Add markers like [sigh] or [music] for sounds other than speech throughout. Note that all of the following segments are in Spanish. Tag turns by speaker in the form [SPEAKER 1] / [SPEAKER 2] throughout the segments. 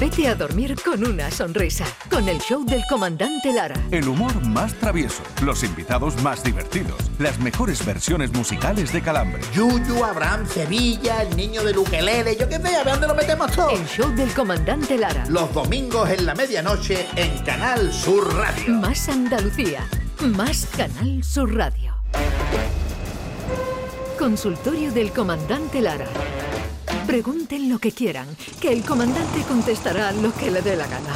[SPEAKER 1] Vete a dormir con una sonrisa, con el show del comandante Lara.
[SPEAKER 2] El humor más travieso, los invitados más divertidos, las mejores versiones musicales de Calambre.
[SPEAKER 3] Yuyu, Abraham, Sevilla, el niño de Luquelele, yo qué sé, a ver dónde lo metemos todo.
[SPEAKER 1] El show del comandante Lara.
[SPEAKER 3] Los domingos en la medianoche en Canal Sur Radio.
[SPEAKER 1] Más Andalucía, más Canal Sur Radio. Consultorio del comandante Lara. Pregunten lo que quieran, que el comandante contestará lo que le dé la gana.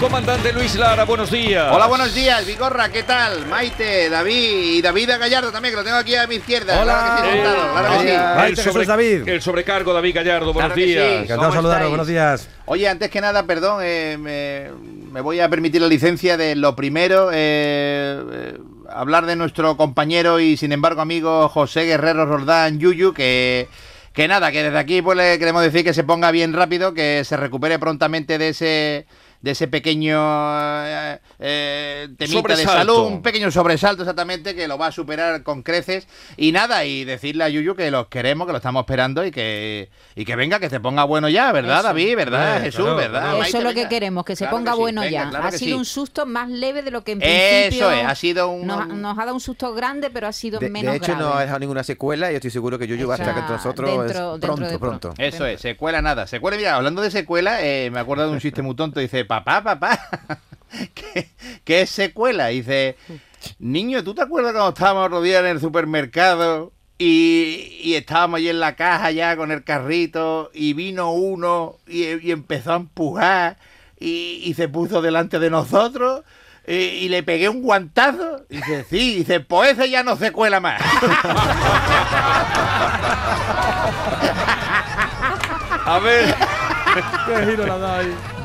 [SPEAKER 4] Comandante Luis Lara, buenos días.
[SPEAKER 5] Hola, buenos días, Vigorra, ¿qué tal? Maite, David y David Gallardo también, que lo tengo aquí a mi izquierda.
[SPEAKER 6] Hola.
[SPEAKER 5] Claro que sí, claro que sí.
[SPEAKER 6] Maite,
[SPEAKER 4] el,
[SPEAKER 6] Jesús David.
[SPEAKER 4] el sobrecargo David Gallardo, buenos
[SPEAKER 5] Claro que sí.
[SPEAKER 4] días.
[SPEAKER 6] Encantado
[SPEAKER 5] ¿Cómo
[SPEAKER 6] de saludaros, buenos días.
[SPEAKER 5] Oye, antes que nada, perdón, eh, me, me voy a permitir la licencia de lo primero, eh, eh, hablar de nuestro compañero y sin embargo amigo José Guerrero Roldán Yuyu, que, que nada, que desde aquí pues le queremos decir que se ponga bien rápido, que se recupere prontamente de ese de ese pequeño eh, eh, temita de
[SPEAKER 4] Sobresalto.
[SPEAKER 5] salud, un pequeño sobresalto exactamente que lo va a superar con creces y nada, y decirle a Yuyu que los queremos, que lo estamos esperando y que y que venga, que se ponga bueno ya, ¿verdad,
[SPEAKER 7] Eso.
[SPEAKER 5] David? ¿Verdad, Jesús?
[SPEAKER 6] claro,
[SPEAKER 5] ¿Verdad? Maite,
[SPEAKER 7] Eso es lo que queremos, que se
[SPEAKER 5] Claro
[SPEAKER 7] ponga
[SPEAKER 5] sí,
[SPEAKER 7] bueno
[SPEAKER 5] venga,
[SPEAKER 7] ya.
[SPEAKER 5] claro
[SPEAKER 7] ha sido
[SPEAKER 5] sí.
[SPEAKER 7] un susto más leve de lo que en principio.
[SPEAKER 5] Eso es, ha sido un...
[SPEAKER 7] Nos, nos ha dado un susto grande, pero ha sido
[SPEAKER 8] De,
[SPEAKER 7] menos
[SPEAKER 8] de hecho, no ha dejado ninguna secuela y estoy seguro que Yuyu va a estar con nosotros
[SPEAKER 7] dentro-
[SPEAKER 8] es
[SPEAKER 7] dentro
[SPEAKER 8] pronto,
[SPEAKER 7] de
[SPEAKER 8] pronto.
[SPEAKER 7] pronto.
[SPEAKER 5] Eso es, secuela nada. Secuela, mira, hablando de secuela, eh, me acuerdo de un chiste muy tonto. Dice, papá, papá, [laughs] ¿qué, qué secuela? Dice, niño, ¿tú te acuerdas cuando estábamos rodeados en el supermercado y, y estábamos ahí en la caja ya con el carrito y vino uno y, y empezó a empujar y, y se puso delante de nosotros? Y, y le pegué un guantazo. Y dice, sí, dice, pues ese ya no se cuela más. [laughs]
[SPEAKER 4] A ver,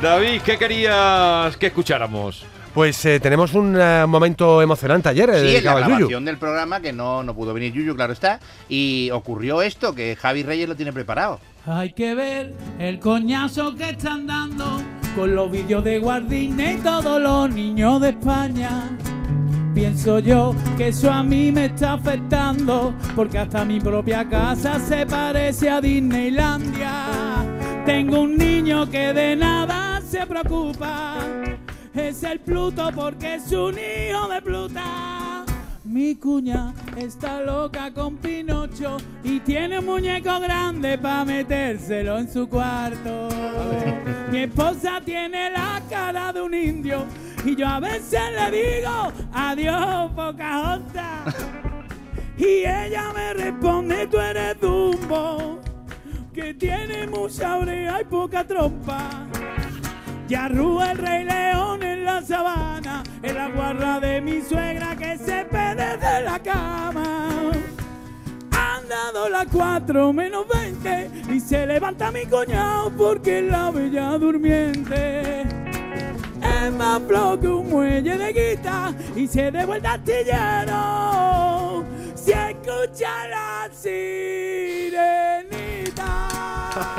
[SPEAKER 4] David, ¿qué querías que escucháramos?
[SPEAKER 6] Pues eh, tenemos un eh, momento emocionante ayer, eh,
[SPEAKER 5] Sí, en la
[SPEAKER 6] Yuyu.
[SPEAKER 5] grabación del programa, que no, no pudo venir Yuyu, claro está. Y ocurrió esto, que Javi Reyes lo tiene preparado.
[SPEAKER 9] Hay que ver el coñazo que están dando con los vídeos de Guardina y todos los niños de España. Pienso yo que eso a mí me está afectando porque hasta mi propia casa se parece a Disneylandia. Tengo un niño que de nada se preocupa. Es el Pluto porque es un hijo de Pluta. Mi cuña está loca con Pinocho y tiene un muñeco grande para metérselo en su cuarto. Mi esposa tiene la cara de un indio y yo a veces le digo adiós, Pocahontas. Y ella me responde, tú eres que tiene mucha oreja y poca trompa. Ya rúa el rey león en la sabana, en la guarra de mi suegra que se pede de la cama. Han dado las 4 menos 20 y se levanta mi coñado porque la bella durmiente. Es más flojo que un muelle de guita y se de vuelta astillero. Si escucha la sirenita.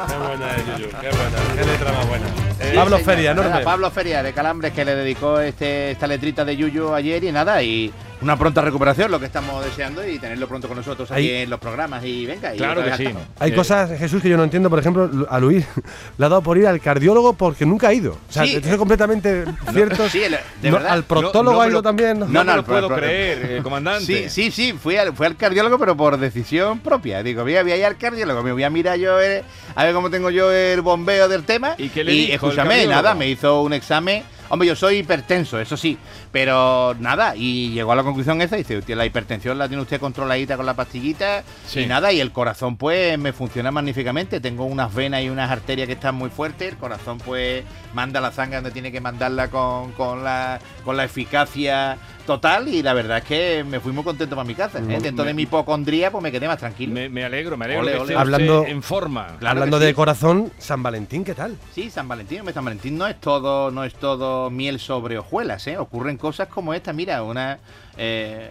[SPEAKER 4] Qué buena es, Yuyu, qué buena, qué letra más buena. Eh,
[SPEAKER 6] Pablo
[SPEAKER 5] señor.
[SPEAKER 6] Feria,
[SPEAKER 5] Nada,
[SPEAKER 6] enorme.
[SPEAKER 5] Pablo Feria de Calambres que le dedicó este, esta letrita de Yuyu ayer y nada, y una pronta recuperación, lo que estamos deseando, y tenerlo pronto con nosotros
[SPEAKER 6] Ahí-
[SPEAKER 5] en los programas. Y venga, y
[SPEAKER 4] Claro que sí.
[SPEAKER 6] Hay
[SPEAKER 4] Eh,
[SPEAKER 6] cosas, Jesús, que yo no entiendo. Por ejemplo, a Luis [laughs] le ha dado por ir al cardiólogo porque nunca ha ido. O sea,
[SPEAKER 5] Sí.
[SPEAKER 6] esto es completamente cierto.
[SPEAKER 5] sí, el- de
[SPEAKER 6] No,
[SPEAKER 5] verdad.
[SPEAKER 6] Al proctólogo
[SPEAKER 4] no
[SPEAKER 6] ha ido también.
[SPEAKER 4] No,
[SPEAKER 5] No,
[SPEAKER 4] me lo puedo creer, eh, comandante.
[SPEAKER 5] Sí, sí, sí, fui al, fui al cardiólogo, pero por decisión propia. Digo, voy a, voy a ir al cardiólogo, me voy a mirar yo, eh, a ver cómo tengo yo el bombeo del tema.
[SPEAKER 4] ¿Y qué le dijo el
[SPEAKER 5] escúchame, nada, me hizo un examen. Hombre, yo soy hipertenso, eso sí, pero nada, y llegó a la conclusión esa, y dice, "Usted, la hipertensión la tiene usted controladita con la pastillita,
[SPEAKER 4] Sí.
[SPEAKER 5] y nada, y el corazón pues me funciona magníficamente, tengo unas venas y unas arterias que están muy fuertes, el corazón pues manda la sangre donde tiene que mandarla con, con la, con la eficacia total, y la verdad es que me fui muy contento para mi casa, ¿eh? dentro de mi hipocondría pues me quedé más tranquilo.
[SPEAKER 4] Me, me alegro, me alegro
[SPEAKER 5] Ole,
[SPEAKER 4] que
[SPEAKER 5] ole.
[SPEAKER 4] esté
[SPEAKER 6] Hablando-
[SPEAKER 4] en forma.
[SPEAKER 5] Claro
[SPEAKER 6] Hablando de
[SPEAKER 5] sí.
[SPEAKER 6] corazón, San Valentín, ¿qué tal?
[SPEAKER 5] Sí, San Valentín, San Valentín no es todo, no es todo miel sobre hojuelas, ¿eh? Ocurren cosas como esta, mira, una eh,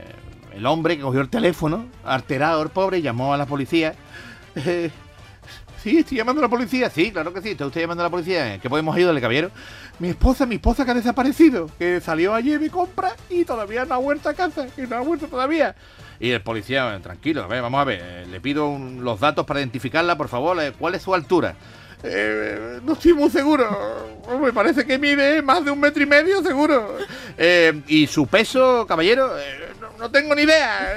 [SPEAKER 5] el hombre que cogió el teléfono, alterado, el pobre, llamó a la policía. [laughs] Eh, sí, estoy llamando a la policía. Sí, claro que sí, está usted llamando a la policía. ¿Qué podemos ayudarle, caballero? Mi esposa, mi esposa que ha desaparecido, que salió ayer de compra y todavía no ha vuelto a casa, que no ha vuelto todavía. Y el policía, tranquilo, a ver, vamos a ver, eh, le pido los datos para identificarla, por favor. eh, ¿Cuál es su altura? Eh, no estoy muy seguro. Me parece que mide más de un metro y medio, seguro. Eh, ¿Y su peso, caballero? Eh, no tengo ni idea.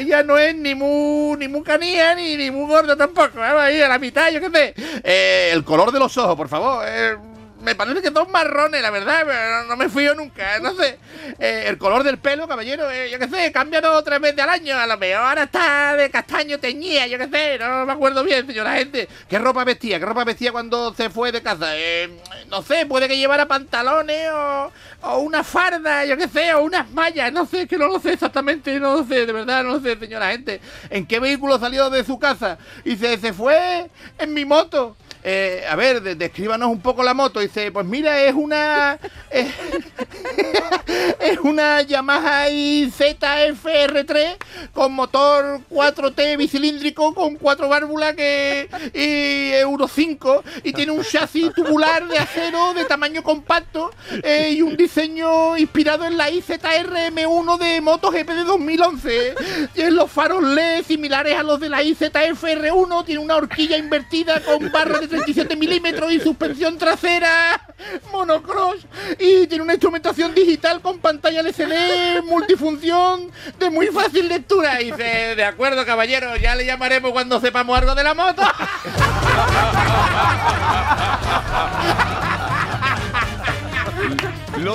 [SPEAKER 5] Ella no es ni muy, ni muy canía ni, ni muy gorda tampoco. Vamos ahí a la mitad, yo qué sé. Eh, el color de los ojos, por favor. Eh, me parece que son marrones, la verdad, pero no, me fío nunca, no sé. Eh, el color del pelo, caballero, eh, yo qué sé, cambia dos o tres veces al año, a lo mejor ahora está de castaño teñida, yo qué sé, no me acuerdo bien, señora gente. ¿Qué ropa vestía? ¿Qué ropa vestía cuando se fue de casa? Eh, no sé, puede que llevara pantalones o, o una farda, yo qué sé, o unas mallas, no sé, que no lo sé exactamente, no lo sé, de verdad, no lo sé, señora gente. ¿En qué vehículo salió de su casa? Y se, se fue en mi moto. Eh, a ver, de- descríbanos un poco la moto. Dice, pues mira, es una. [laughs] [laughs] Es, una Yamaha ZFR3 con motor 4T bicilíndrico con cuatro válvulas que, y Euro 5 y tiene un chasis tubular de acero de tamaño compacto eh, y un diseño inspirado en la IZR M1 de MotoGP de 2011. Tiene los faros LED similares a los de la IZFR1, tiene una horquilla invertida con barra de 37 milímetros y suspensión trasera monocross y tiene una instrumentación digital con pantalla LCD multifunción de muy fácil lectura. Y dice, de acuerdo caballero, ya le llamaremos cuando sepamos algo de la moto.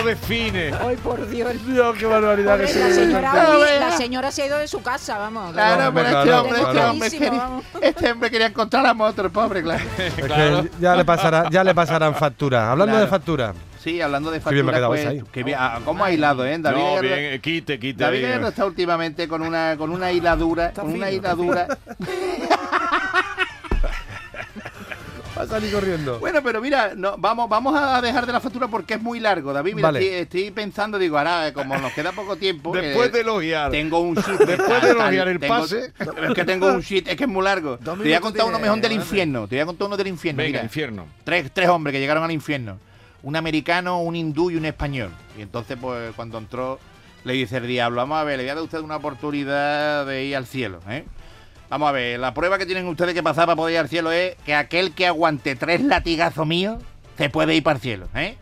[SPEAKER 4] Define.
[SPEAKER 7] Ay, por Dios.
[SPEAKER 6] Dios, qué barbaridad que
[SPEAKER 7] Pobre, la, señora,
[SPEAKER 5] No,
[SPEAKER 7] se ha ido de su casa, vamos.
[SPEAKER 5] Claro, pero este
[SPEAKER 6] claro,
[SPEAKER 5] hombre, este
[SPEAKER 6] claro.
[SPEAKER 5] hombre, quería, este hombre quería encontrar la moto, el pobre, claro. [laughs]
[SPEAKER 6] Es que ya le pasará, ya le pasarán factura. Hablando
[SPEAKER 5] Claro.
[SPEAKER 6] de factura.
[SPEAKER 5] Sí, hablando de
[SPEAKER 6] Qué bien me ha
[SPEAKER 5] factura,
[SPEAKER 6] quedado
[SPEAKER 5] pues,
[SPEAKER 6] esa ahí.
[SPEAKER 5] qué bien, ah, ¿cómo ha hilado, eh? David
[SPEAKER 4] No, bien, eh, quite, quite.
[SPEAKER 5] David
[SPEAKER 4] ahí, eh.
[SPEAKER 5] está últimamente con una con una hiladura, con una hiladura. [laughs]
[SPEAKER 6] Va a salir corriendo.
[SPEAKER 5] Bueno, pero mira, no, vamos, vamos a dejar de la factura porque es muy largo, David. Mira,
[SPEAKER 6] Vale.
[SPEAKER 5] estoy, estoy pensando, digo, ahora, eh, como nos queda poco tiempo.
[SPEAKER 4] Después
[SPEAKER 5] eh,
[SPEAKER 4] de elogiar.
[SPEAKER 5] Tengo un sheet.
[SPEAKER 4] Después de elogiar el
[SPEAKER 5] tengo-
[SPEAKER 4] pase. [laughs]
[SPEAKER 5] Es que tengo un sheet, es que es muy largo. Te voy a contar uno mejor del infierno. Te voy a contar uno del infierno.
[SPEAKER 4] Venga,
[SPEAKER 5] mira.
[SPEAKER 4] infierno.
[SPEAKER 5] Tres, tres hombres que llegaron al infierno. Un americano, un hindú y un español. Y entonces, pues, cuando entró, le dice el diablo, vamos a ver, le voy a dar a usted una oportunidad de ir al cielo, ¿eh? Vamos a ver, la prueba que tienen ustedes que pasar para poder ir al cielo es que aquel que aguante tres latigazos míos se puede ir para el cielo, ¿eh?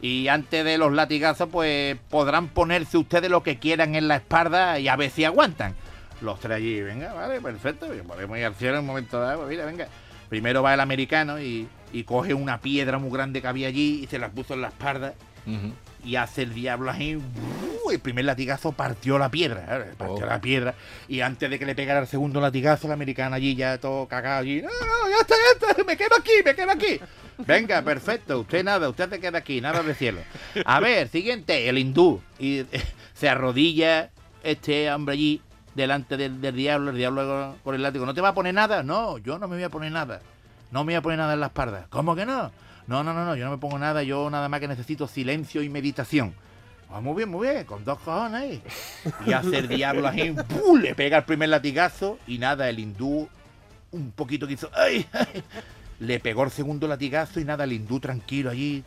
[SPEAKER 5] Y antes de los latigazos, pues podrán ponerse ustedes lo que quieran en la espalda y a ver si aguantan. Los tres allí, venga, vale, perfecto, podemos ir al cielo en un momento dado, pues mira, venga. Primero va el americano y, y coge una piedra muy grande que había allí y se la puso en la espalda y hace el diablo así. El primer latigazo partió la piedra, ¿eh? partió
[SPEAKER 4] Oh.
[SPEAKER 5] la piedra. Y antes de que le pegara el segundo latigazo, la americana allí ya todo cagado allí. No, no, ya está, ya está, me quedo aquí, me quedo aquí. Venga, perfecto, usted nada, usted se queda aquí, nada de cielo. A ver, siguiente, el hindú. Y eh, se arrodilla este hombre allí delante del, del diablo, el diablo con el látigo. ¿No te va a poner nada? No, yo no me voy a poner nada. No me voy a poner nada en la espalda. ¿Cómo que no? No, no, no, no, yo no me pongo nada, yo nada más que necesito silencio y meditación. Ah, muy bien, muy bien, con dos cojones ahí. Y hace el diablo así, ¡pum! le pega el primer latigazo y nada, el hindú un poquito que ay! Le pegó el segundo latigazo y nada, el hindú tranquilo allí,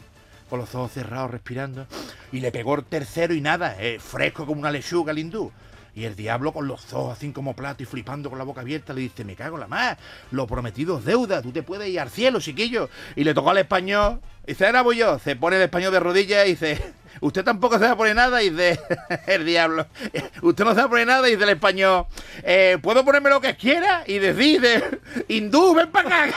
[SPEAKER 5] con los ojos cerrados, respirando. Y le pegó el tercero y nada, eh, fresco como una lechuga el hindú. Y el diablo con los ojos así como plato y flipando con la boca abierta le dice, me cago en la más, lo prometido es deuda, tú te puedes ir al cielo, chiquillo. Y le tocó al español, y dice, ahora voy yo, se pone el español de rodillas y dice, [laughs] usted tampoco se va a poner nada, y dice, [laughs] el diablo, [laughs] usted no se va a poner nada, y dice el español, "Eh, ¿puedo ponerme lo que quiera? Y decide, hindú, ven para acá.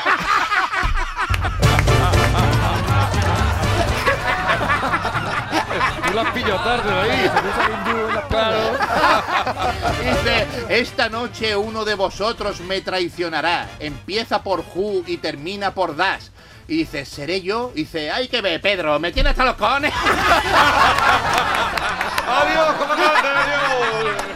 [SPEAKER 5] [laughs] Dice, esta noche uno de vosotros me traicionará. Empieza por Ju y termina por Das. Y dice, ¿seré yo? Y dice, hay que ver, Pedro, me tiene hasta los cojones. [laughs] Adiós. Adiós.